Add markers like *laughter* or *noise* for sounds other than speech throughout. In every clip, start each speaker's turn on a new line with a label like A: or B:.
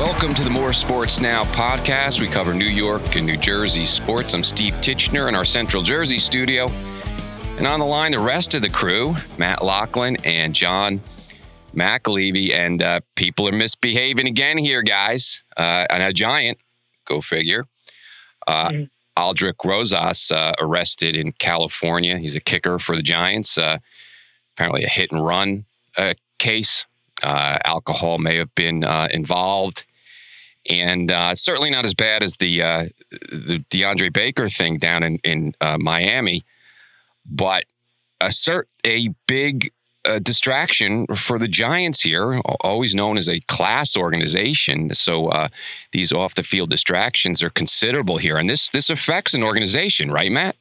A: Welcome to the More Sports Now podcast. We cover New York and New Jersey sports. I'm Steve Titchener in our Central Jersey studio. And on the line, the rest of the crew Matt Lachlan and John McAlevey. And uh, people are misbehaving again here, guys. Uh, and a giant, go figure. Uh, mm-hmm. Aldrick Rosas uh, arrested in California. He's a kicker for the Giants. Uh, apparently, a hit and run uh, case. alcohol may have been involved and uh, certainly not as bad as the uh, the DeAndre Baker thing down in in uh, Miami, but a cert a big uh, distraction for the Giants here, always known as a class organization. So uh, these off the field distractions are considerable here, and this this affects an organization, right, Matt?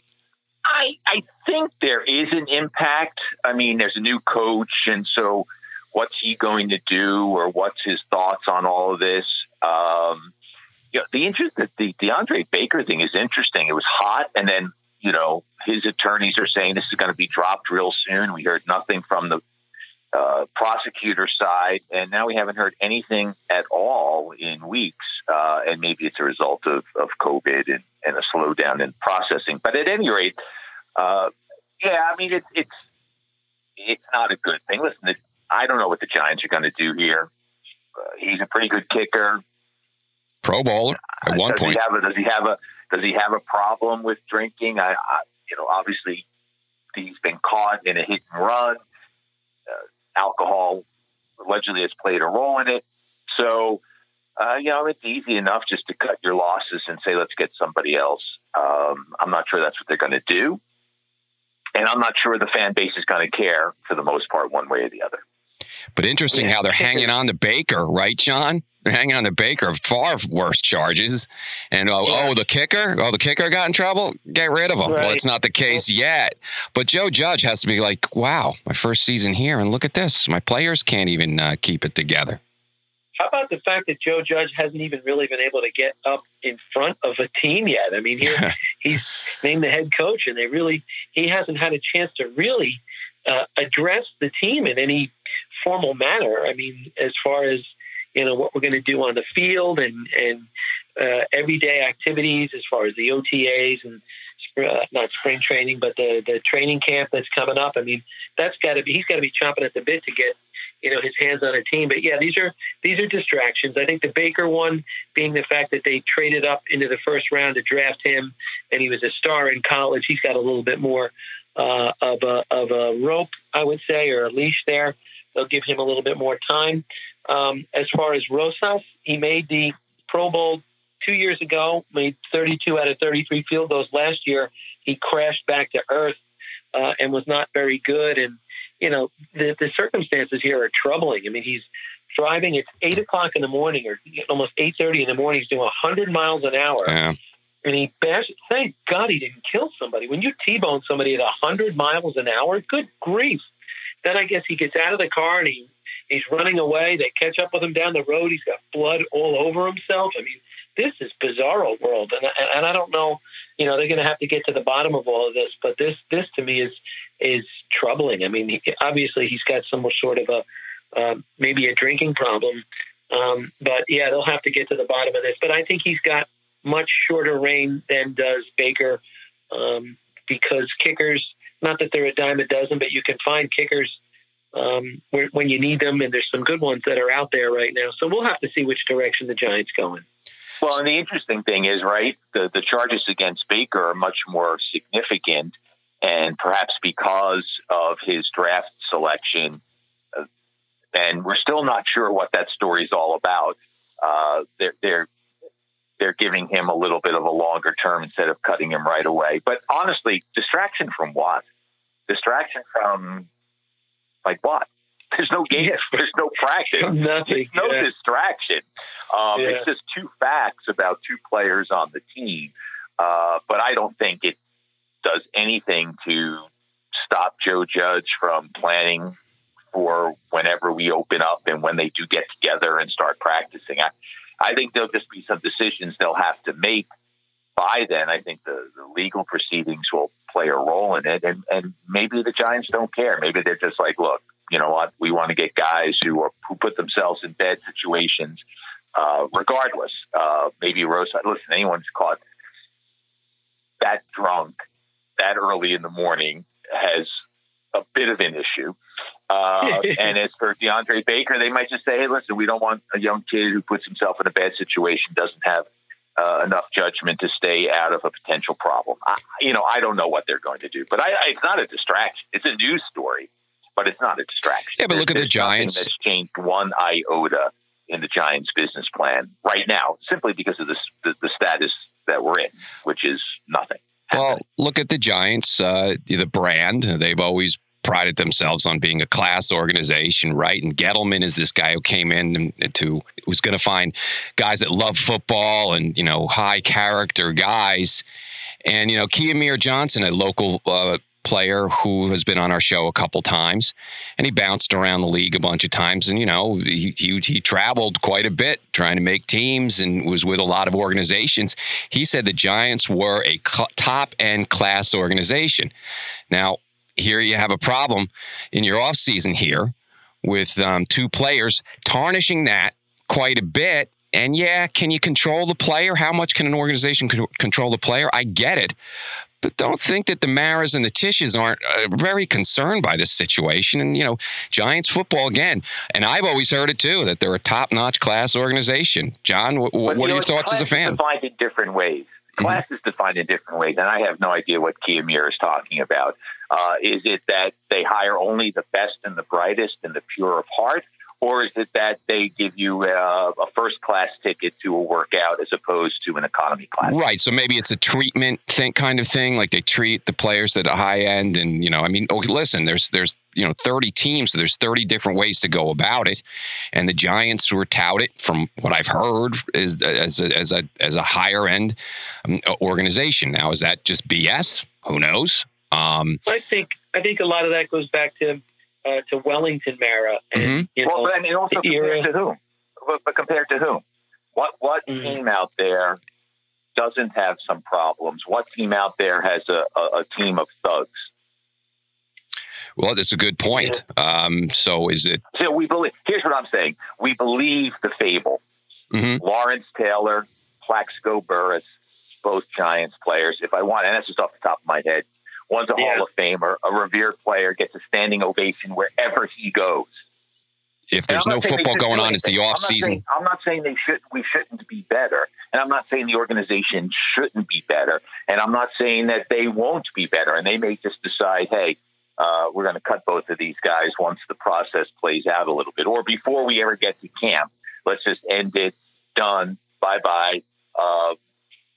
B: I I think there is an impact. I mean, there's a new coach, and so what's he going to do, or what's his thoughts on all of this? Um, you know, the interest that the DeAndre Baker thing is interesting. It was hot, and then you know his attorneys are saying this is going to be dropped real soon. We heard nothing from the uh, prosecutor side, and now we haven't heard anything at all in weeks. Uh, and maybe it's a result of, of COVID and, and a slowdown in processing. But at any rate, uh, yeah, I mean it's it's it's not a good thing. Listen, I don't know what the Giants are going to do here. Uh, he's a pretty good kicker.
A: Pro bowler at one
B: does
A: point.
B: He a, does he have a Does he have a problem with drinking? I, I you know, obviously he's been caught in a hit and run. Uh, alcohol allegedly has played a role in it. So, uh, you know, it's easy enough just to cut your losses and say, let's get somebody else. Um, I'm not sure that's what they're going to do. And I'm not sure the fan base is going to care for the most part, one way or the other.
A: But interesting yeah. how they're hanging on to Baker, right, John? They're hanging on to Baker. Far worse charges. And oh, yeah. oh, the kicker? Oh, the kicker got in trouble? Get rid of him. Right. Well, it's not the case yet. But Joe Judge has to be like, wow, my first season here, and look at this. My players can't even uh, keep it together.
C: How about the fact that Joe Judge hasn't even really been able to get up in front of a team yet? I mean, *laughs* he's named the head coach, and they really he hasn't had a chance to really uh, address the team in any formal manner. I mean, as far as you know, what we're going to do on the field and and uh, everyday activities, as far as the OTAs and uh, not spring training, but the the training camp that's coming up. I mean, that's got to be he's got to be chomping at the bit to get you know his hands on a team. But yeah, these are these are distractions. I think the Baker one being the fact that they traded up into the first round to draft him, and he was a star in college. He's got a little bit more uh, of a of a rope, I would say, or a leash there. They'll give him a little bit more time. Um, as far as Rosas, he made the Pro Bowl two years ago, made 32 out of 33 field goals last year. He crashed back to earth uh, and was not very good. And you know the, the circumstances here are troubling. I mean, he's driving. It's eight o'clock in the morning, or almost eight thirty in the morning. He's doing 100 miles an hour.
A: Yeah.
C: And he bashed. Thank God he didn't kill somebody. When you T-bone somebody at 100 miles an hour, good grief! Then I guess he gets out of the car and he he's running away. They catch up with him down the road. He's got blood all over himself. I mean, this is bizarro world, and and I don't know. You know, they're going to have to get to the bottom of all of this. But this this to me is is troubling. I mean, he, obviously he's got some sort of a uh, maybe a drinking problem. Um, but yeah, they'll have to get to the bottom of this. But I think he's got much shorter rein than does Baker um, because kickers not that they're a dime a dozen, but you can find kickers um, when you need them, and there's some good ones that are out there right now. So we'll have to see which direction the Giants go in.
B: Well, and the interesting thing is, right, the, the charges against Baker are much more significant, and perhaps because of his draft selection, uh, and we're still not sure what that story is all about. Uh, they're, they're they're giving him a little bit of a longer term instead of cutting him right away. But honestly, distraction from what? Distraction from like what? *laughs* There's no game. There's no practice. *laughs*
C: Nothing.
B: no yeah. distraction. Um, yeah. It's just two facts about two players on the team. Uh, but I don't think it does anything to stop Joe Judge from planning for whenever we open up and when they do get together and start practicing. I, I think there'll just be some decisions they'll have to make by then. I think the, the legal proceedings will play a role in it, and and maybe the Giants don't care. Maybe they're just like, look, you know what, we want to get guys who are who put themselves in bad situations Uh, regardless, uh, maybe Rose. Listen, anyone's caught that drunk that early in the morning has a bit of an issue. Uh, *laughs* and as for DeAndre Baker, they might just say, "Hey, listen, we don't want a young kid who puts himself in a bad situation, doesn't have uh, enough judgment to stay out of a potential problem." I, you know, I don't know what they're going to do, but I, I, it's not a distraction. It's a news story, but it's not a distraction.
A: Yeah, but look at the Giants.
B: That's changed one iota in the Giants' business plan right now, simply because of this, the, the status that we're in, which is nothing.
A: Well, look at the Giants, uh, the brand. They've always prided themselves on being a class organization, right? And Gettleman is this guy who came in to who's going to find guys that love football and you know high character guys. And you know, Keyamir Johnson, a local uh, player who has been on our show a couple times, and he bounced around the league a bunch of times. And you know, he he, he traveled quite a bit trying to make teams and was with a lot of organizations. He said the Giants were a top end class organization. Now, here you have a problem in your offseason here with um, two players tarnishing that quite a bit. And yeah, can you control the player? How much can an organization control the player? I get it. But don't think that the Maras and the Tisches aren't uh, very concerned by this situation. And, you know, Giants football again. And I've always heard it too that they're a top notch class organization. John, w- what are your thoughts as a fan?
B: defined in different ways. Mm-hmm. Class mm-hmm. is defined in different ways. And I have no idea what Keyamir is talking about. Uh, is it that they hire only the best and the brightest and the pure of heart? Or is it that they give you a, a first class ticket to a workout as opposed to an economy class?
A: Right. So maybe it's a treatment thing, kind of thing. Like they treat the players at a high end, and you know, I mean, oh, listen, there's there's you know 30 teams, so there's 30 different ways to go about it, and the Giants were touted from what I've heard is as a, as a as a higher end um, organization. Now, is that just BS? Who knows?
C: Um, I think I think a lot of that goes back to uh, to Wellington Mara. And,
B: mm-hmm. you know, well, and also compared to whom? But, but, compared to whom? What what mm-hmm. team out there doesn't have some problems? What team out there has a, a, a team of thugs?
A: Well, that's a good point. Um, so is it?
B: So we believe. Here's what I'm saying. We believe the fable. Mm-hmm. Lawrence Taylor, Plaxico Burress, both Giants players. If I want, and that's just off the top of my head, One's a yeah. Hall of Famer, a revered player, gets a standing ovation wherever he goes.
A: If there's no football going on, it's the off
B: I'm
A: season.
B: Saying, I'm not saying they should. We shouldn't be better, and I'm not saying the organization shouldn't be better, and I'm not saying that they won't be better, and they may just decide, hey, uh, we're going to cut both of these guys once the process plays out a little bit, or before we ever get to camp. Let's just end it. Done. Bye bye. Uh,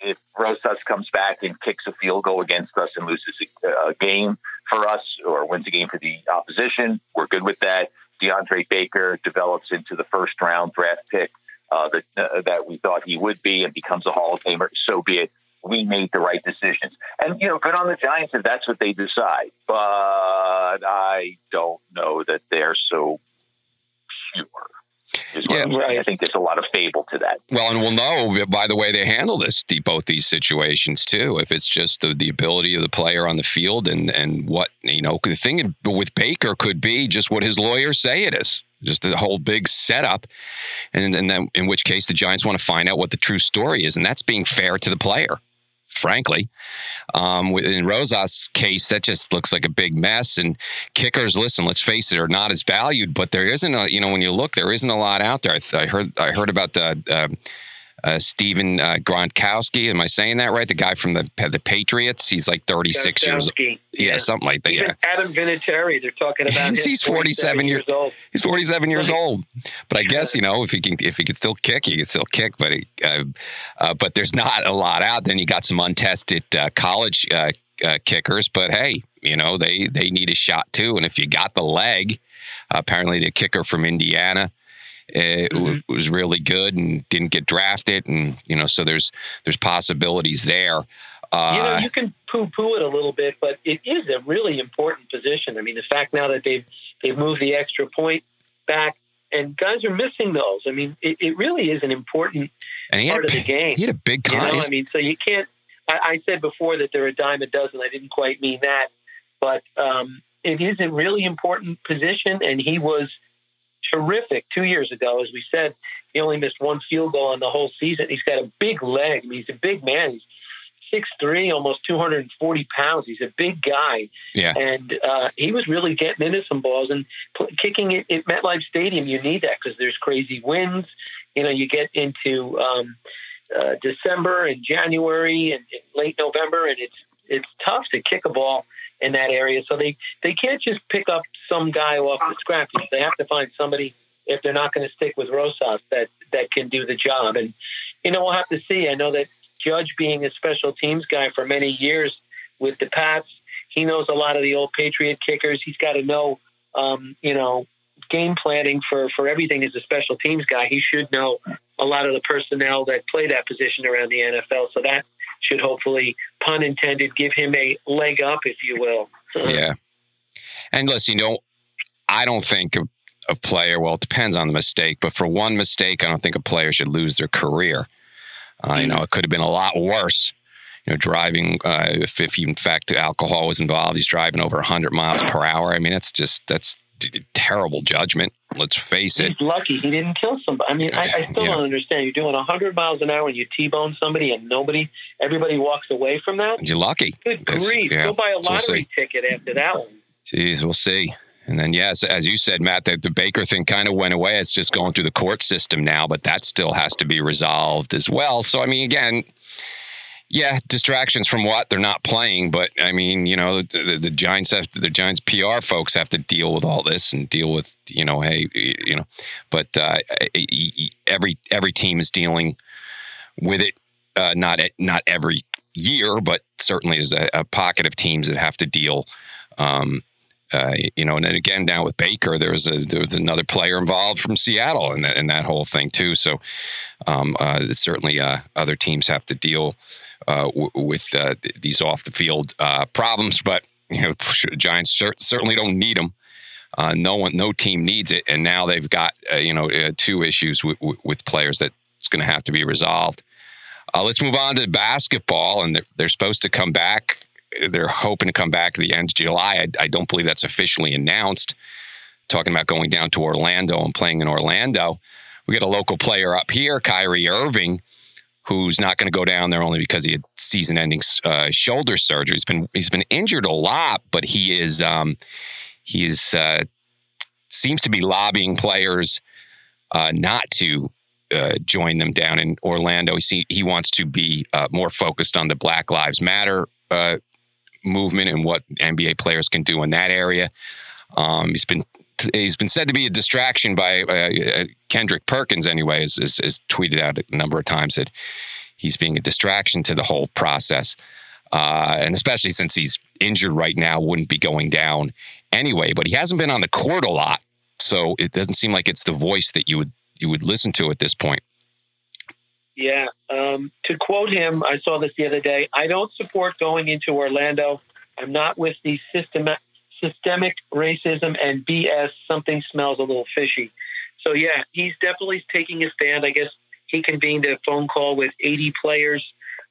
B: if Rosas comes back and kicks a field goal against us and loses a, a game for us or wins a game for the opposition, we're good with that. DeAndre Baker develops into the first round draft pick uh, that uh, that we thought he would be and becomes a Hall of Famer. So be it. We made the right decisions, and you know, good on the Giants if that's what they decide. But I don't know that they're so pure yeah, right. I think there's a lot of fable to that.
A: Well, and we'll know by the way they handle this, both these situations too. If it's just the, the ability of the player on the field and and what you know, the thing with Baker could be just what his lawyers say it is just a whole big setup, and, and then in which case the Giants want to find out what the true story is, and that's being fair to the player frankly. Um, in Rosas' case, that just looks like a big mess. And kickers, listen, let's face it, are not as valued. But there isn't a, you know, when you look, there isn't a lot out there. I, I heard, I heard about the. Uh, uh, Stephen uh, Gronkowski. Am I saying that right? The guy from the the Patriots. He's like 36 years old. Yeah, yeah, something like that.
C: Even
A: yeah.
C: Adam Vinatieri. They're talking about. *laughs*
A: he's 47 years, years, old. He's 47 years old. But I guess you know if he can if he can still kick, he can still kick. But he, uh, uh but there's not a lot out. Then you got some untested uh, college uh, kickers. But hey, you know they they need a shot too. And if you got the leg, apparently the kicker from Indiana it mm-hmm. was really good and didn't get drafted, and you know, so there's there's possibilities there.
C: Uh, you know, you can poo-poo it a little bit, but it is a really important position. I mean, the fact now that they've they've moved the extra point back, and guys are missing those. I mean, it, it really is an important part
A: had,
C: of the game.
A: He had a big contest.
C: You know? I mean, so you can't. I, I, said before that they're a dime a dozen. I didn't quite mean that, but um, it is a really important position, and he was terrific two years ago. As we said, he only missed one field goal on the whole season. He's got a big leg. I mean, he's a big man. He's six three, almost 240 pounds. He's a big guy.
A: Yeah.
C: And uh, he was really getting into some balls and pl- kicking it at MetLife Stadium. You need that because there's crazy winds. You know, you get into um, uh, December and January and, and late November, and it's it's tough to kick a ball in that area. So they they can't just pick up some guy off the scrap heap. They have to find somebody if they're not going to stick with Rosas that that can do the job. And you know, we'll have to see. I know that Judge, being a special teams guy for many years with the Pats, he knows a lot of the old Patriot kickers. He's got to know, um, you know, game planning for for everything as a special teams guy. He should know a lot of the personnel that play that position around the NFL. So that should hopefully, pun intended, give him a leg up, if you will.
A: yeah. And listen, you know, I don't think a, a player. Well, it depends on the mistake, but for one mistake, I don't think a player should lose their career. Uh, you know, it could have been a lot worse. You know, driving uh, if, if in fact alcohol was involved, he's driving over 100 miles per hour. I mean, that's just that's terrible judgment. Let's face it.
C: He's lucky he didn't kill somebody. I mean, I, I still
A: Yeah.
C: don't understand. You're doing 100 miles an hour and you T-bone somebody, and nobody, everybody walks away from that.
A: You're lucky.
C: Good
A: It's-
C: grief!
A: yeah,
C: Go buy a
A: so we'll
C: lottery ticket after that one.
A: Jeez, we'll see. And then, yes, as you said, Matt, the, the Baker thing kind of went away. It's just going through the court system now, but that still has to be resolved as well. So, I mean, again, yeah, distractions from what they're not playing, but I mean, you know, the, the, the Giants have the Giants PR folks have to deal with all this and deal with, you know, hey, you know, but uh, every every team is dealing with it. Uh, not not every year, but certainly there's a, a pocket of teams that have to deal. Um, uh, you know, and then again, now with Baker, there was a there was another player involved from Seattle in that in that whole thing too. So um, uh, certainly, uh, other teams have to deal w- with uh, th- these off the field uh, problems, but you know, *laughs* Giants cer- certainly don't need them. Uh, no one, no team needs it, and now they've got uh, you know uh, two issues w- w- with players that it's going to have to be resolved. Uh, let's move on to basketball, and they're, they're supposed to come back they're hoping to come back at the end of July. I, I, don't believe that's officially announced. Talking about going down to Orlando and playing in Orlando. We got a local player up here, Kyrie Irving, who's not going to go down there only because he had season-ending uh, shoulder surgery. He's been he's been injured a lot, but he is um, he is uh, seems to be lobbying players uh, not to uh, join them down in Orlando. He he wants to be uh, more focused on the Black Lives Matter uh, movement and what NBA players can do in that area. Um, he's been he's been said to be a distraction by uh, Kendrick Perkins, anyway, has, has, has, tweeted out a number of times that he's being a distraction to the whole process. Uh, and especially since he's injured right now, wouldn't be going down anyway. But he hasn't been on the court a lot, so it doesn't seem like it's the voice that you would you would listen to at this point.
C: Yeah. Um, to quote him, I saw this the other day. I don't support going into Orlando. I'm not with the system, systemic racism and BS. Something smells a little fishy. So, yeah, he's definitely taking a stand. I guess he convened a phone call with 80 players,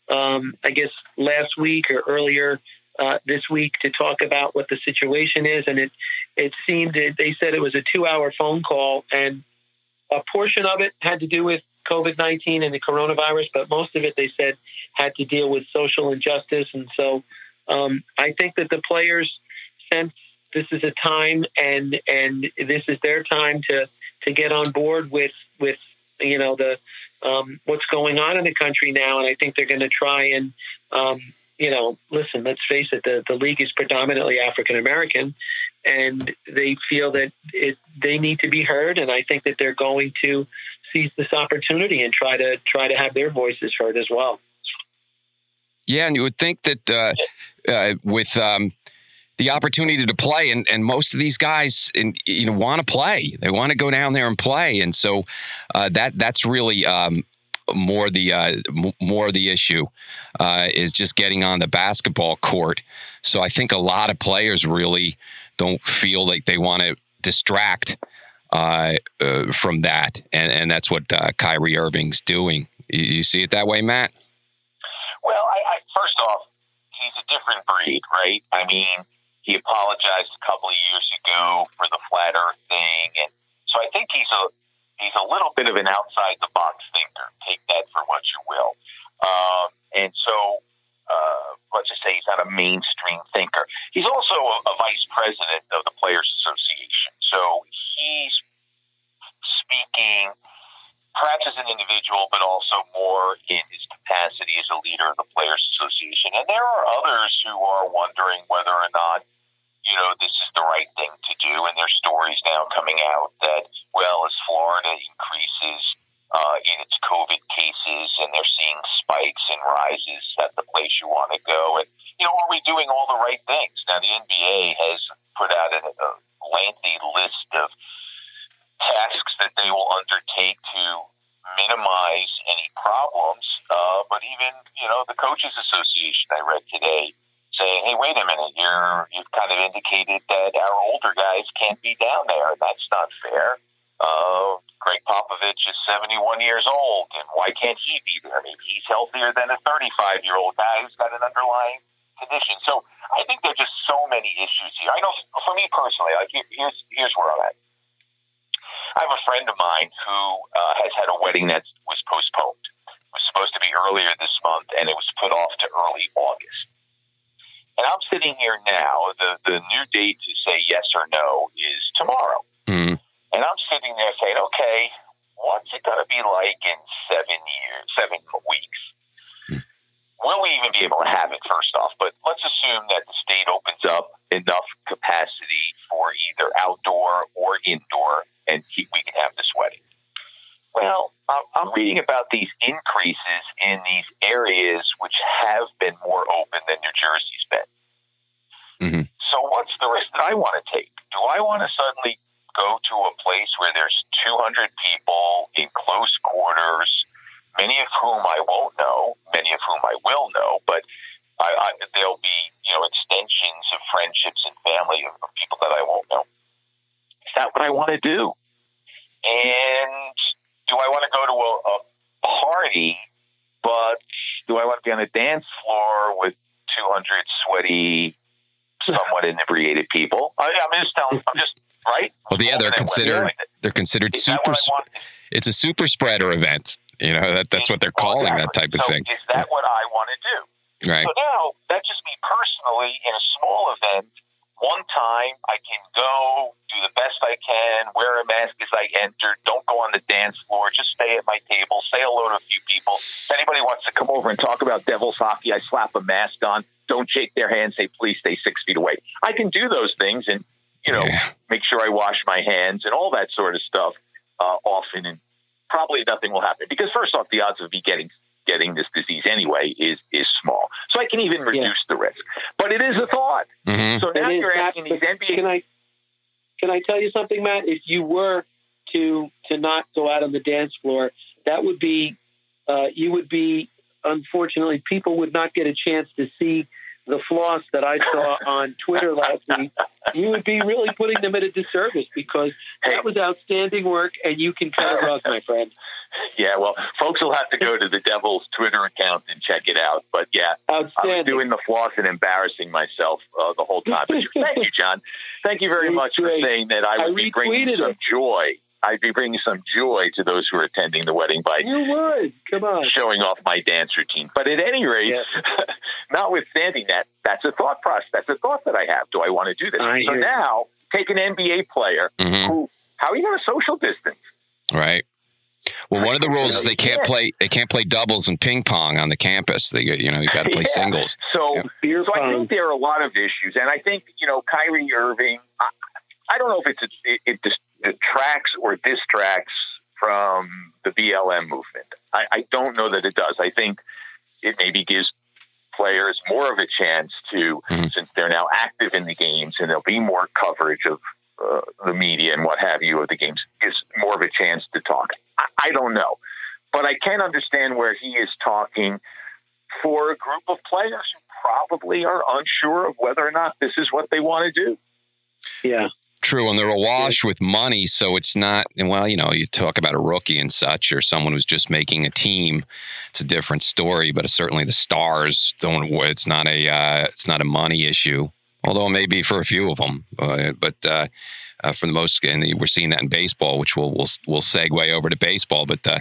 C: um, I guess last week or earlier uh, this week to talk about what the situation is. And it, it seemed, that they said it was a two hour phone call, and a portion of it had to do with COVID 19 and the coronavirus, but most of it, they said, had to deal with social injustice. And so um, I think that the players sense this is a time and and this is their time to to get on board with with you know the um, what's going on in the country now. And I think they're going to try and um, you know listen let's face it the, the league is predominantly African American and they feel that it, they need to be heard. And I think that they're going to seize this opportunity and try to try to have their voices heard as well.
A: Yeah, and you would think that uh, uh, with um, the opportunity to play, and, and most of these guys, in, you know, want to play. They want to go down there and play, and so uh, that that's really um, more the uh, m- more the issue uh, is just getting on the basketball court. So I think a lot of players really don't feel like they want to distract uh, uh, from that, and and that's what uh, Kyrie Irving's doing. You, you see it that way, Matt?
B: Well, I, I, first off, he's a different breed, right? I mean, he apologized a couple of years ago for the flat Earth thing, and so I think he's a he's a little bit of an outside the box thinker. Take that for what you will. Um, and so, uh, let's just say he's not a mainstream thinker. He's also a, a vice president of the Players Association. So he's speaking perhaps as an individual, but also more in his capacity as a leader of the Players Association. And there are others who are wondering whether or not, you know, this is the right thing to do. And there's stories now coming out that, well, as Florida increases uh, in its COVID cases and they're seeing spikes and rises, that's the place you want to go. And, you know, are we doing all the right things? Now, the NBA has put out a, a lengthy list of tasks that they will undertake to minimize any problems. Uh, but even, you know, the Coaches Association I read today saying, hey, wait a minute, you're, you've kind of indicated that our older guys can't be down there. That's not fair. Uh, Gregg Popovich is 71 years old, and why can't he be there? Maybe he's healthier than a 35 year old guy who's got an underlying condition. So I think there are just so many issues here. I know for me personally, like here's here's where I'm at. I have a friend of mine who uh, has had a wedding that was postponed. It was supposed to be earlier this month, and it was put off to early August. And I'm sitting here now. The the new date to say yes or no is tomorrow.
A: Mm.
B: And I'm sitting there saying, okay, what's it going to be like in seven years, seven weeks? Will we even be able to have it? First off, but let's assume that the state opens up enough capacity for either outdoor or indoor and he, we can have this wedding. Well, I'm reading about these increases in these areas which have been more open than New Jersey's been.
A: Mm-hmm.
B: So, what's the risk that I want to take? Do I want to suddenly go to a place where there's 200 people in close quarters, many of whom I won't know, many of whom I will know, but I, I, there'll be you know extensions of friendships and family of, of people that I won't know. Is that what I want to do? And do I want to go to a, a party, but do I want to be on a dance floor with 200 sweaty, *laughs* somewhat inebriated people? I, I'm just telling. I'm just right.
A: Well, yeah, they're considered they're considered
B: Is
A: super.
B: that what I want?
A: It's a super spreader event. You know that that's what they're calling that type of
B: so
A: thing.
B: Is that what I want to do?
A: Right.
B: So now, that's just me personally in a small event. One time, I can go do the best I can, wear a mask as I enter, don't go on the dance floor, just stay at my table, say hello to a few people. If anybody wants to come over and talk about Devils hockey, I slap a mask on, don't shake their hand, say, please stay six feet away. I can do those things and, you know,
A: Yeah.
B: make sure I wash my hands and all that sort of stuff uh, often. And probably nothing will happen because, first off, the odds of me getting getting this disease anyway is is small. So I can even reduce the risk. But it is a thought.
A: hmm
B: So now
C: It is
B: you're
C: not-
B: asking these NBA
C: Can I can I tell you something, Matt? If you were to to not go out on the dance floor, that would be uh, you would be unfortunately people would not get a chance to see the floss that I saw *laughs* on Twitter last week. You would be really putting them at a disservice because that was outstanding work, and you can cut a rug, my friend.
B: Yeah, well, folks will have to go to the Devils Twitter account and check it out. But yeah, I was doing the floss and embarrassing myself uh, the whole time. But thank you, John. Thank you very
C: You're
B: much
C: great.
B: for saying that I
C: I
B: would be bringing some
C: it.
B: joy. I'd be bringing some joy to those who are attending the wedding by
C: you would come on.
B: showing off my dance routine. But at any rate, *laughs* notwithstanding that, that's a thought process. That's a thought that I have. Do I want to do this?
C: I
B: so
C: hear you.
B: now, take an NBA player
A: hmm
B: who, how are you going to social distance?
A: Right. Well, one of the rules is they can't play they can't play doubles and ping pong on the campus. They you know you got to play
B: Yeah.
A: singles.
B: So,
A: Yeah.
B: So I think there are a lot of issues, and I think you know Kyrie Irving. I, I don't know if it's it, it detracts or distracts from the BLM movement. I, I don't know that it does. I think it maybe gives players more of a chance to,
A: Mhm.
B: since they're now active in the games, and there'll be more coverage of uh, the media and what have you of the games, is more of a chance to talk. I, I don't know, but I can understand where he is talking for a group of players who probably are unsure of whether or not this is what they want to do.
C: Yeah.
A: True, and they're awash with money, so it's not. And well, you know, you talk about a rookie and such, or someone who's just making a team. It's a different story, but certainly the stars don't. It's not a. Uh, it's not a money issue, although it may be for a few of them. Uh, but uh, uh, for the most, and we're seeing that in baseball, which will will will segue over to baseball. But uh,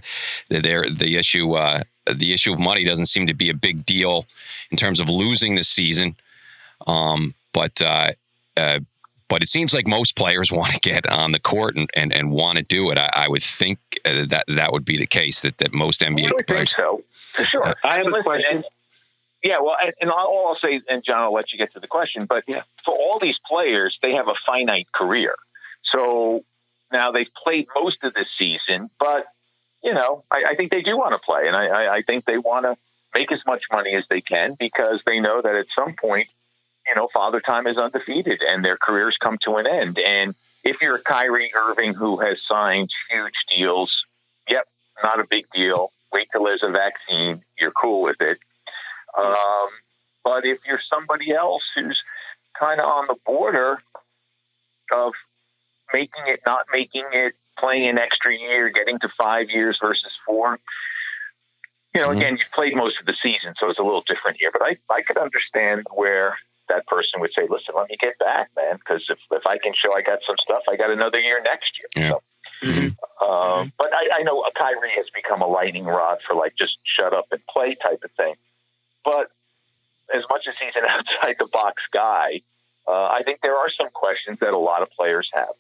A: there, the issue uh, the issue of money doesn't seem to be a big deal in terms of losing this season. Um, but uh, uh, but it seems like most players *laughs* want to get on the court and, and, and want to do it. I, I would think uh, that that would be the case that, that most NBA
B: I
A: players.
B: so for sure. Uh,
C: I have a question.
B: Yeah, well, and, and all I'll say, and John, I'll let you get to the question, but yeah. for all these players, they have a finite career. So now they've played most of the season, but you know, I, I think they do want to play, and I, I think they want to make as much money as they can because they know that at some point, you know, Father Time is undefeated and their careers come to an end. And if you're Kyrie Irving who has signed huge deals, yep, not a big deal. Wait till there's a vaccine, you're cool with it. Um, but if you're somebody else who's kind of on the border of making it, not making it, playing an extra year, getting to five years versus four. You know, mm-hmm. again, you've played most of the season, so it's a little different here. But I, I could understand where that person would say, "Listen, let me get back, man, because if if I can show I got some stuff, I got another year next year."
A: Yeah.
B: So, mm-hmm. Um, but I, I know Kyrie has become a lightning rod for like just shut up and play type of thing. But as much as he's an *laughs* outside the box guy, uh, I think there are some questions that a lot of players have.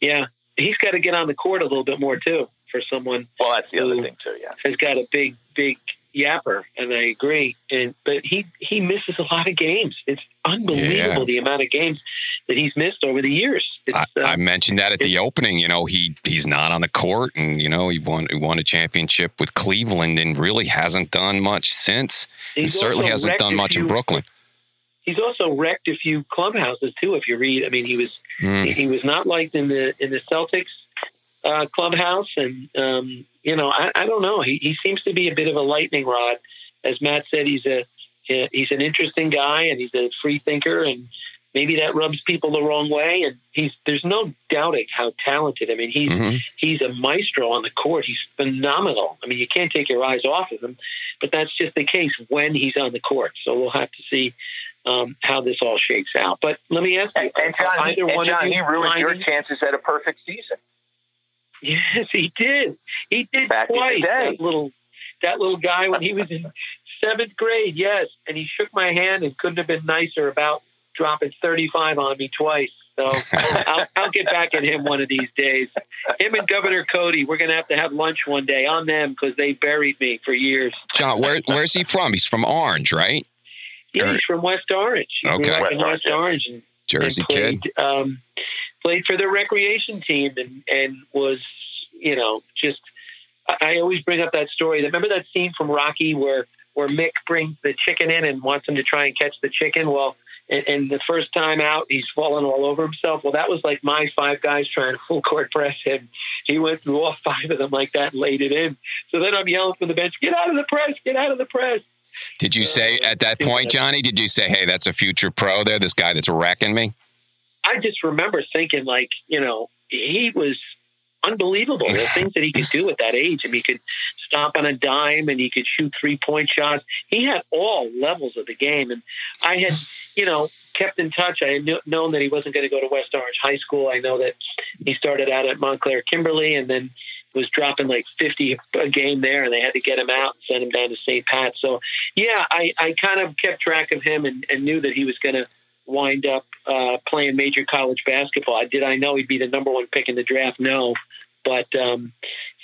C: Yeah, he's got to get on the court a little bit more too for someone.
B: Well, that's the other thing too. Yeah,
C: has got a big, big yapper, and I agree. And but he he misses a lot of games. It's unbelievable yeah. the amount of games that he's missed over the years.
A: I, uh, I, mentioned that at the opening. You know, he he's not on the court, and you know he won he won a championship with Cleveland, and really hasn't done much since. He certainly hasn't done much in Brooklyn
C: he's also wrecked a few clubhouses too. If you read, I mean, he was mm. he was not liked in the in the Celtics uh, clubhouse, and um, you know, I, I don't know. He he seems to be a bit of a lightning rod. As Matt said, he's a he's an interesting guy, and he's a free thinker, and maybe that rubs people the wrong way. And he's there's no doubting how talented. I mean, he's mm-hmm. he's a maestro on the court. He's phenomenal. I mean, you can't take your eyes off of him. But that's just the case when he's on the court. So we'll have to see um, how this all shakes out. But let me ask you:
B: and, John, either he, one John, of you he ruined your chances at a perfect season. *laughs*
C: Yes, he did. He did
B: Back
C: twice. That little that little guy when he was in seventh grade. Yes, and he shook my hand and couldn't have been nicer about dropping thirty-five on me twice. So I'll, I'll, get back at him one of these days. Him and Governor Cody, we're going to have to have lunch one day on them because they buried me for years.
A: John, where, where's he from? He's from Orange, right?
C: Yeah, he's from West Orange. He
A: okay.
C: West, West Orange. And,
A: Jersey
C: and played,
A: kid.
C: Um, played for the recreation team and, and was, you know, just, I always bring up that story. Remember that scene from Rocky where, where Mick brings the chicken in and wants him to try and catch the chicken? Well, and, and, the first time out, he's falling all over himself. Well, that was like my five guys trying to *laughs* full court press him. He went through all five of them like that and laid it in. So then I'm yelling from the bench, get out of the press, get out of the press.
A: Did you say at that point, Johnny, did you say, hey, that's a future pro there, this guy that's wrecking me?
C: I just remember thinking, like, you know, he was unbelievable. The things that he could do at that age. I mean, he could stop on a dime and he could shoot three point shots. He had all levels of the game. And I had, you know, kept in touch. I had known that he wasn't going to go to West Orange High School. I know that he started out at Montclair Kimberley and then was dropping like 50 a game there and they had to get him out and send him down to St. Pat. So, yeah, I, I kind of kept track of him and, and knew that he was going to wind up uh, playing major college basketball. Did I know he'd be the number one pick in the draft? No. But um,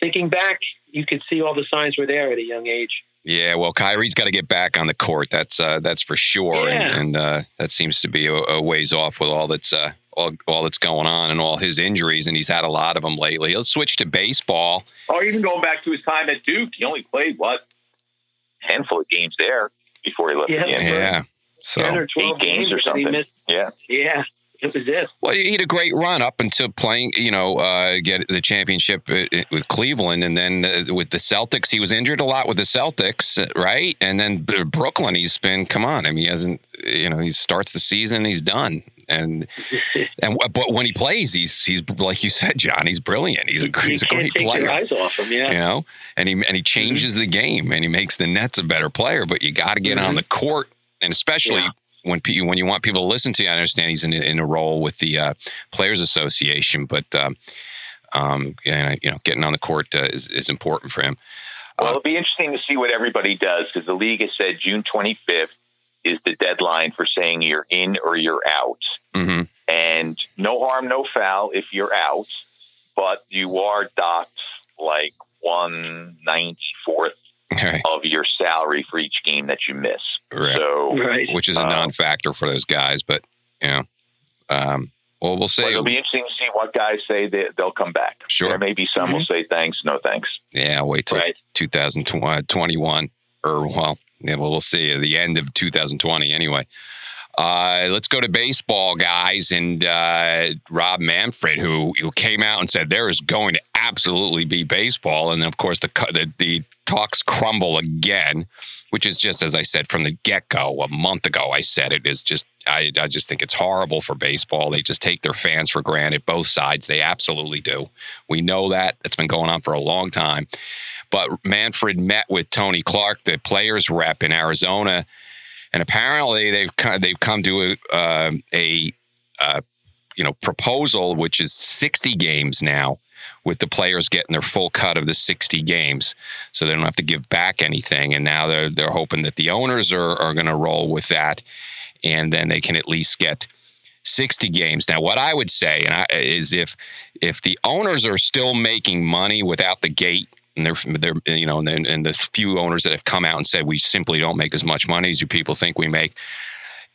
C: thinking back, you could see all the signs were there at a young age.
A: Yeah, well, Kyrie's got to get back on the court. That's uh, that's for sure, yeah. and, and uh, that seems to be a, a, ways off with all that's uh, all, all that's going on and all his injuries, and he's had a lot of them lately. He'll switch to baseball.
B: Or even going back to his time at Duke, he only played what handful of games there before he left.
C: Yeah,
B: the
A: yeah. So
C: eight games,
B: games or something. Yeah,
C: yeah. It was it.
A: Well, he had a great run up until playing, you know, uh, get the championship uh, uh, with Cleveland, and then uh, with the Celtics, he was injured a lot with the Celtics, uh, right? And then Brooklyn, he's been, come on, I mean, he hasn't, you know, he starts the season, he's done and *laughs* and but when he plays, he's he's like you said, John. He's brilliant. He's a, great player.
C: you
A: he's a great player.
C: eyes off him, yeah.
A: You know, and he and he mm-hmm. changes mm-hmm. the game and he makes the Nets a better player. But you got to get mm-hmm. on the court, and especially. Yeah. when when you want people to listen to you, I understand he's in, in a role with the uh, Players Association, but um, um, you know, getting on the court uh, is, is important for him.
B: Well, it'll be interesting to see what everybody does because the league has said June 25th is the deadline for saying you're in or you're out. Mm-hmm. And no harm, no foul if you're out, but you are docked like 194th right. of your salary for each game that you miss.
A: Right.
B: So,
A: right. which is a um, non-factor for those guys, but you know, um, well, we'll see.
B: Well, it'll be interesting to see what guys say they, will come back.
A: Sure.
B: There may be some mm-hmm. will say thanks, no thanks.
A: Yeah, wait till right. 2021 or well, yeah, well, we'll see the end of 2020 anyway. Uh, let's go to baseball, guys. And uh, Rob Manfred, who, who came out and said there is going to absolutely be baseball. And then, of course, the, the, the talks crumble again, which is just, as I said from the get go, a month ago, I said it is just, I, I just think it's horrible for baseball. They just take their fans for granted, both sides. They absolutely do. We know that. That's been going on for a long time. But Manfred met with Tony Clark, the players rep in Arizona and apparently they've they've come to a, uh, a uh, you know proposal which is 60 games now with the players getting their full cut of the 60 games. So they don't have to give back anything. And now they're they're hoping that the owners are are going to roll with that. And then they can at least get 60 games. Now what i would say and I, is if if the owners are still making money without the gate and they're, they're you know, and, and the few owners that have come out and said we simply don't make as much money as you people think we make.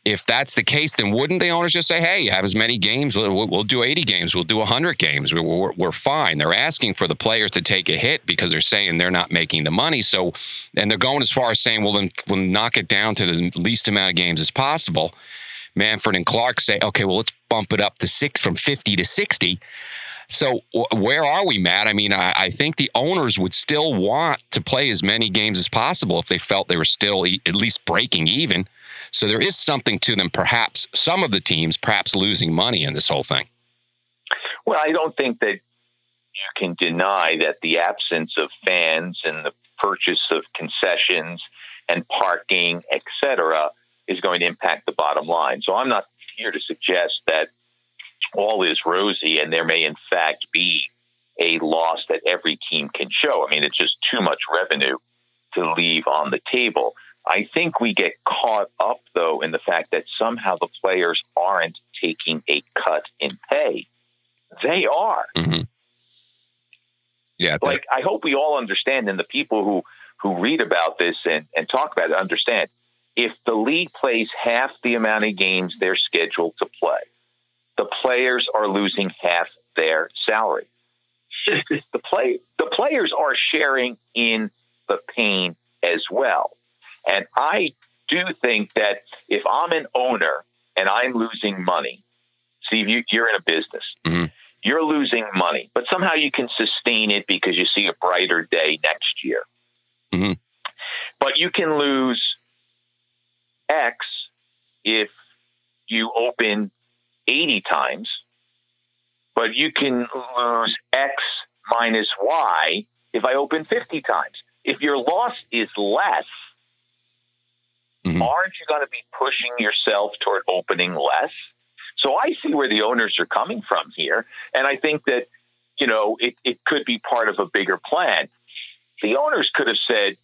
A: If that's the case, then wouldn't the owners just say, "Hey, you have as many games. We'll, we'll do 80 games. We'll do 100 games. We're, we're, we're fine." They're asking for the players to take a hit because they're saying they're not making the money. So, and they're going as far as saying, "Well, then we'll knock it down to the least amount of games as possible." Manfred and Clark say, "Okay, well, let's bump it up to six from 50 to 60." So where are we, Matt? I mean, I, I, think the owners would still want to play as many games as possible if they felt they were still e- at least breaking even. So there is something to them, perhaps some of the teams perhaps losing money in this whole thing.
B: Well, I don't think that you can deny that the absence of fans and the purchase of concessions and parking, etc., is going to impact the bottom line. So I'm not here to suggest that all is rosy, and there may in fact be a loss that every team can show. I mean, it's just too much revenue to leave on the table. I think we get caught up, though, in the fact that somehow the players aren't taking a cut in pay. They are.
A: Mm-hmm. Yeah.
B: Like, I hope we all understand, and the people who, who read about this and, and talk about it understand if the league plays half the amount of games they're scheduled to play, the players are losing half their salary. *laughs* the play the players are sharing in the pain as well. And I do think that if I'm an owner and I'm losing money, Steve, you, you're in a business. Mm-hmm. You're losing money, but somehow you can sustain it because you see a brighter day next year. Mm-hmm. But you can lose X if you open 80 times, but you can lose X minus Y if I open 50 times. If your loss is less, mm-hmm. aren't you going to be pushing yourself toward opening less? So I see where the owners are coming from here. And I think that, you know, it, it could be part of a bigger plan. The owners could have said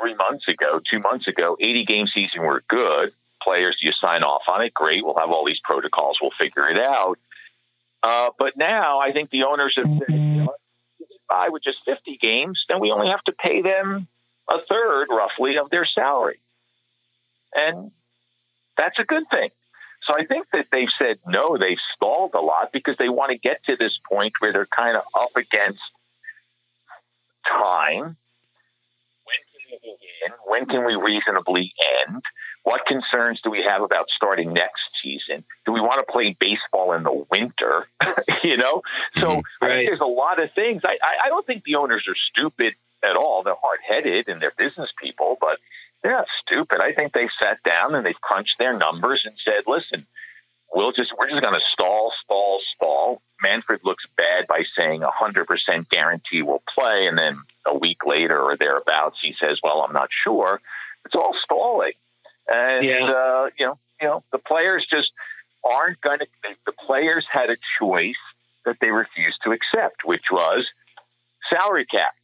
B: three months ago, two months ago, 80 game season were good players. Do You sign off on it, great. We'll have all these protocols. We'll figure it out. Uh, but now I think the owners have said, you know, buy with just 50 games, then we only have to pay them a third, roughly, of their salary. And that's a good thing. So I think that they've said no, they've stalled a lot because they want to get to this point where they're kind of up against time. When can we? When can we reasonably end? What concerns do we have about starting next season? Do we want to play baseball in the winter? *laughs* you know, so mm-hmm. right. there's a lot of things. I, I don't think the owners are stupid at all. They're hard headed and they're business people, but they're not stupid. I think they've sat down and they've crunched their numbers and said, listen, we'll just we're just going to stall, stall, stall. Manfred looks bad by saying hundred percent guarantee we'll play, and then a week later or thereabouts, he says, "Well, I'm not sure." It's all stalling. and yeah. uh, you know, you know, the players just aren't going to. The players had a choice that they refused to accept, which was salary cap,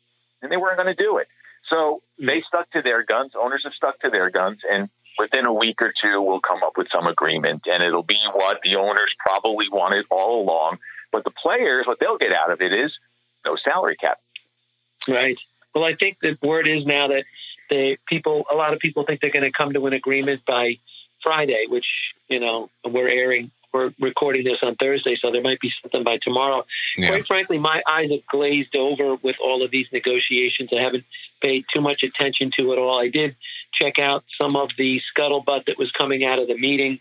B: and they weren't going to do it. So they stuck to their guns. Owners have stuck to their guns, and within a week or two, we'll come up with some agreement, and it'll be what the owners probably wanted all along. But the players, what they'll get out of it is no salary cap.
C: Right. Well, I think the word is now that they people, a lot of people think they're going to come to an agreement by Friday, which you know we're airing we're recording this on Thursday, so there might be something by tomorrow. Yeah. Quite frankly, my eyes have glazed over with all of these negotiations. I haven't paid too much attention to it all. I did check out some of the scuttlebutt that was coming out of the meeting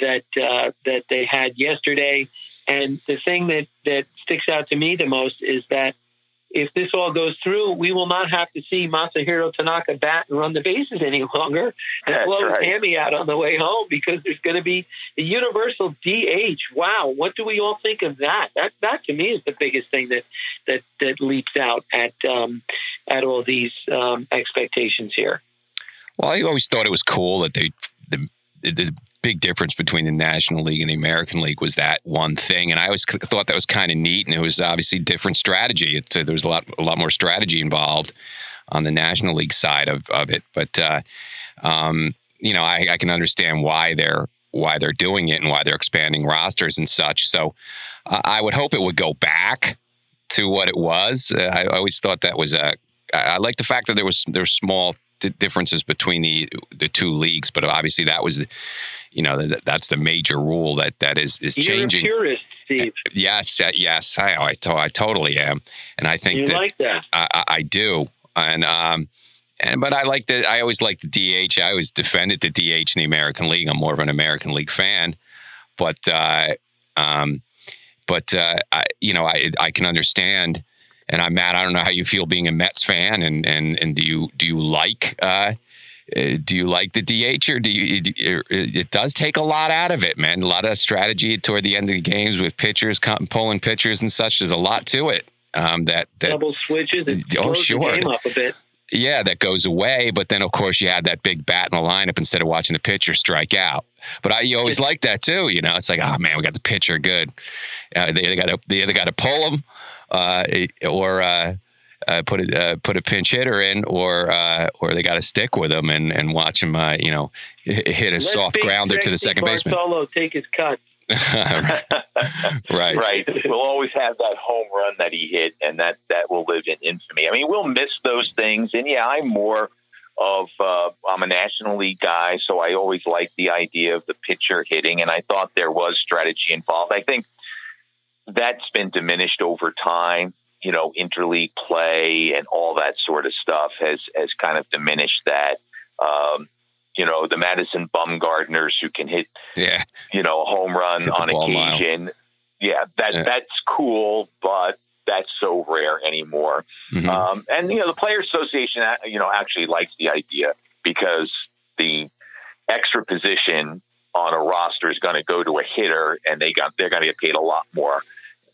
C: that uh, that they had yesterday, and the thing that that sticks out to me the most is that if this all goes through, we will not have to see Masahiro Tanaka bat and run the bases any longer and That's blow right. his hammy out on the way home because there's going to be a universal DH. Wow, what do we all think of that? That that to me is the biggest thing that that that leaps out at um, at all these um, expectations here.
A: Well, I always thought it was cool that they the the big difference between the National League and the American League was that one thing, and I always thought that was kind of neat. And it was obviously different strategy. It, uh, there was a lot a lot more strategy involved on the National League side of of it. But uh, um, you know, I, I, can understand why they're why they're doing it and why they're expanding rosters and such. So uh, I would hope it would go back to what it was. Uh, I always thought that was a. I like the fact that there was there's small differences between the the two leagues, but obviously that was, the, you know, the, that's the major rule that that is is
C: You're
A: changing.
C: A purist, Steve.
A: Yes, uh, yes, I I, to, I totally am, and I think
C: you
A: that,
C: like that.
A: I, I do, and um, and but I like the I always like the DH. I always defended the DH in the American League. I'm more of an American League fan, but uh, um, but uh, I, you know, I I can understand and I'm Matt. I don't know how you feel being a Mets fan, and and and do you do you like uh, uh do you like the DH or do you? It, it, does take a lot out of it, man. A lot of strategy toward the end of the games with pitchers pulling pitchers and such. There's a lot to it. Um, that, that
C: double switches. It oh, sure. The game up a bit.
A: Yeah, that goes away. But then, of course, you had that big bat in the lineup instead of watching the pitcher strike out. But I, you always like that too. You know, it's like, oh man, we got the pitcher good. Uh, they got to they either got to pull him uh, or uh, uh, put a uh, put a pinch hitter in, or uh, or they got to stick with him and, and watch him, uh, you know, hit a Let soft grounder to the second baseman.
C: Solo take his cut. *laughs* *laughs*
A: right.
B: right. We'll always have that home run that he hit, and that that will live in infamy. I mean, we'll miss those things, and yeah, I'm more of uh, I'm a National League guy, so I always like the idea of the pitcher hitting, and I thought there was strategy involved. I think that's been diminished over time. You know, interleague play and all that sort of stuff has has kind of diminished that. Um, you know, the Madison Bumgarners who can hit,
A: yeah,
B: you know, a home run on occasion. Mile. Yeah, that yeah. that's cool, but that's so rare anymore. Mm-hmm. Um, and you know, the Players Association, uh, you know, actually likes the idea because the extra position on a roster is going to go to a hitter, and they got they're going to get paid a lot more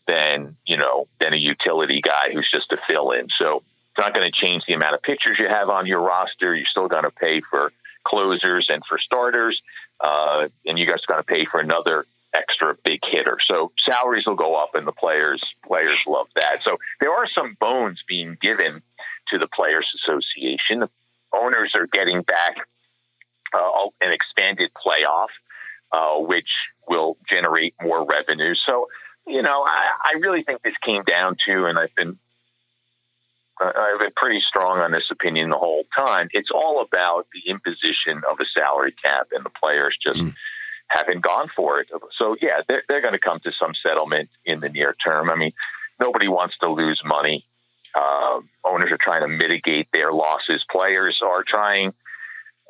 B: than you know than a utility guy who's just a fill in. So it's not going to change the amount of pitchers you have on your roster. You're still going to pay for closers and for starters, uh, and you guys are going to pay for another extra big hitter. So salaries will go up, and the players players love that. So there are some bones being given to the Players Association. The owners are getting back uh, an expanded playoff, uh, which will generate more revenue. So you know, I, I really think this came down to, and I've been I've been pretty strong on this opinion the whole time. It's all about the imposition of a salary cap, and the players just mm. haven't gone for it. So, yeah, they're, they're going to come to some settlement in the near term. I mean, nobody wants to lose money. Uh, owners are trying to mitigate their losses. Players are trying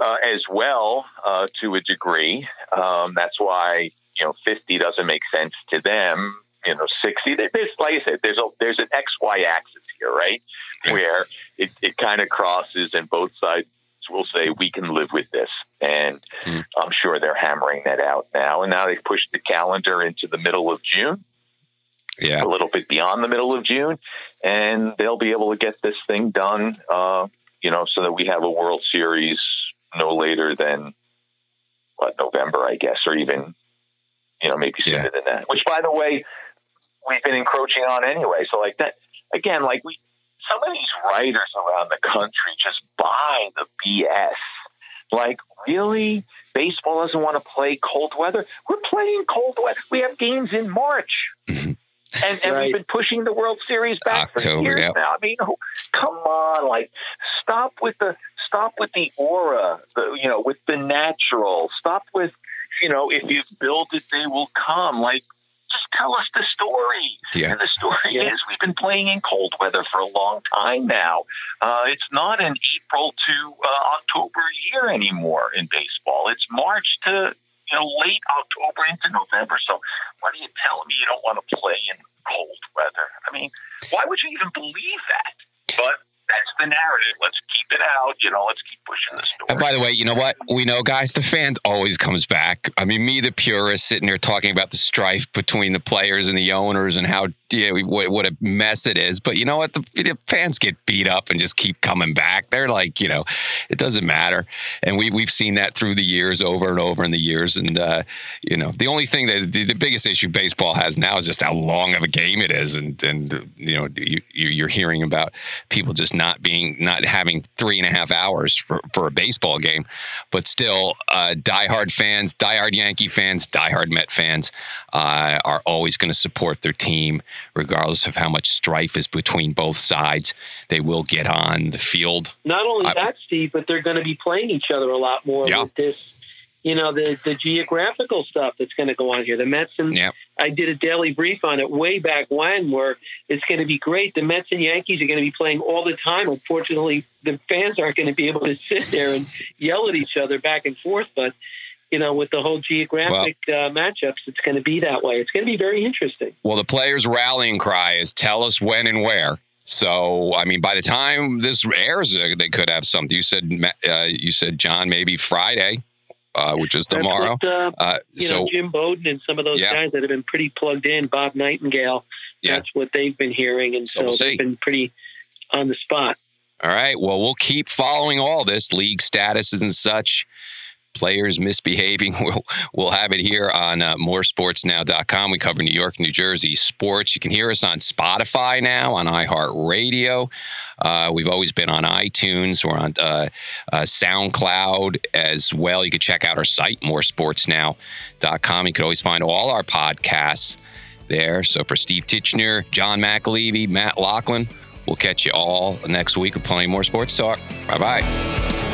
B: uh, as well uh, to a degree. Um, that's why you know 50 doesn't make sense to them you know 60 there's like i said there's a there's an xy axis here right? Where it, it kind of crosses and both sides will say we can live with this. And mm. i'm sure they're hammering that out now. And now they've pushed the calendar into the middle of june.
A: Yeah.
B: A little bit beyond the middle of june. And they'll be able to get this thing done uh, you know so that we have a world series no later than what, November, I guess, or even you know maybe sooner
A: Yeah.
B: than that. Which, by the way, we've been encroaching on anyway. So like that again, like we some of these writers around the country just buy the BS. Like, really? Baseball doesn't want to play cold weather? We're playing cold weather. We have games in March. *laughs* And, and
C: Right.
B: we've been pushing the World Series back
A: October,
B: for years
A: yep.
B: now. I mean, come on, like stop with the stop with the aura, the, you know, with the natural. Stop with, you know, if you build it, they will come. Like, just tell us the story.
A: Yeah.
B: And the story
C: Yeah.
B: is we've been playing in cold weather for a long time now. Uh, it's not an April to uh, October year anymore in baseball. It's March to you know late October into November. So what are you telling me you don't want to play in cold weather? I mean, why would you even believe that? But that's the narrative. Let's keep it out. You know, let's keep pushing the story.
A: And by the way, you know what? We know, guys, the fans always comes back. I mean, me, the purist, sitting there talking about the strife between the players and the owners and how yeah, what, what a mess it is. But you know what? The, the fans get beat up and just keep coming back. They're like, you know, it doesn't matter. And we we've seen that through the years, over and over in the years. And uh, you know, the only thing that the, the biggest issue baseball has now is just how long of a game it is, and and you know, you- you're hearing about people just not being not having three and a half hours for, for a baseball game, but still, uh, diehard fans, diehard Yankee fans, diehard Met fans uh, are always going to support their team, regardless of how much strife is between both sides. They will get on the field.
C: Not only
A: I-
C: that, Steve, but they're going to be playing each other a lot more
A: Yeah.
C: with this. You know the the geographical stuff that's going to go on here. The Mets and
A: Yep.
C: I did a daily brief on it way back when, where it's going to be great. The Mets and Yankees are going to be playing all the time. Unfortunately, the fans aren't going to be able to sit there and yell at each other back and forth. But you know, with the whole geographic uh, matchups, it's going to be that way. It's going to be very interesting.
A: Well, the players' rallying cry is "Tell us when and where." So, I mean, by the time this airs, uh, they could have something. You said, uh, you said, John, maybe Friday, uh, which is tomorrow.
C: what, uh,
A: Uh,
C: you
A: so,
C: know, Jim Bowden and some of those
A: Yeah.
C: guys that have been pretty plugged in, Bob Nightingale.
A: Yeah.
C: That's what they've been hearing, and
A: So
C: so,
A: we'll
C: they've been pretty on the spot.
A: all right. Well, we'll keep following all this league statuses and such. Players misbehaving. *laughs* We'll, we'll have it here on uh, moresportsnow.com. We cover New York, New Jersey sports. You can hear us on Spotify now, on iHeartRadio. Uh, we've always been on iTunes. We're on uh, uh, SoundCloud as well. You can check out our site, moresportsnow.com. You can always find all our podcasts there. So for Steve Titchener, John McAlevey, Matt Lachlan, we'll catch you all next week with plenty more sports talk. Bye bye.